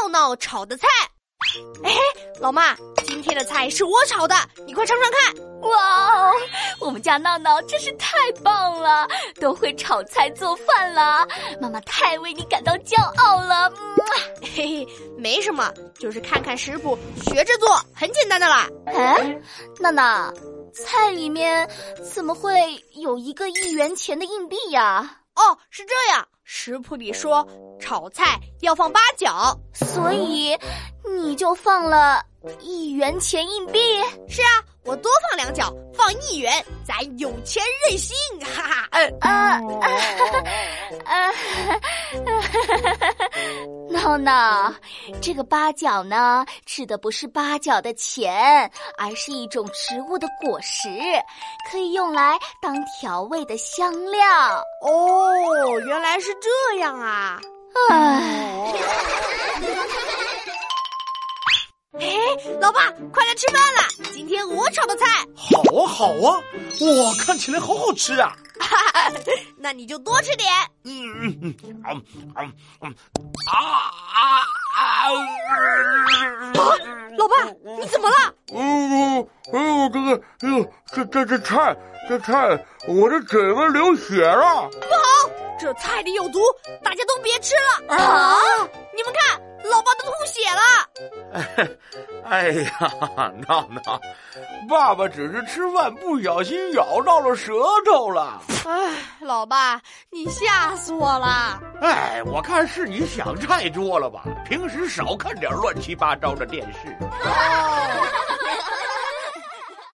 闹闹炒的菜。哎，老妈，今天的菜是我炒的，你快尝尝看。哇哦，我们家闹闹真是太棒了，都会炒菜做饭了，妈妈太为你感到骄傲了。嘿嘿，没什么，就是看看食谱，学着做，很简单的啦。哎，闹闹，菜里面怎么会有一个一元钱的硬币呀？哦，是这样，食谱里说炒菜要放八角，所以。你就放了一元钱硬币？是啊，我多放两角，放一元，咱有钱任性，哈哈！呃，哈哈，哈哈！闹闹，这个八角呢，指的不是八角的钱，而是一种植物的果实，可以用来当调味的香料。哦，原来是这样啊！唉。哎，老爸，快来吃饭了！今天我炒的菜，好啊，好啊，哇，看起来好好吃啊！哈哈，那你就多吃点。嗯嗯嗯，啊啊啊啊！啊，老爸，你怎么了？嗯嗯，这个，哎呦，这这这菜，这菜，我的嘴巴流血了！这菜里有毒，大家都别吃了啊！你们看。老爸都吐血了！哎呀，闹闹，爸爸只是吃饭不小心咬到了舌头了。哎，老爸，你吓死我了！哎，我看是你想太多了吧？平时少看点乱七八糟的电视。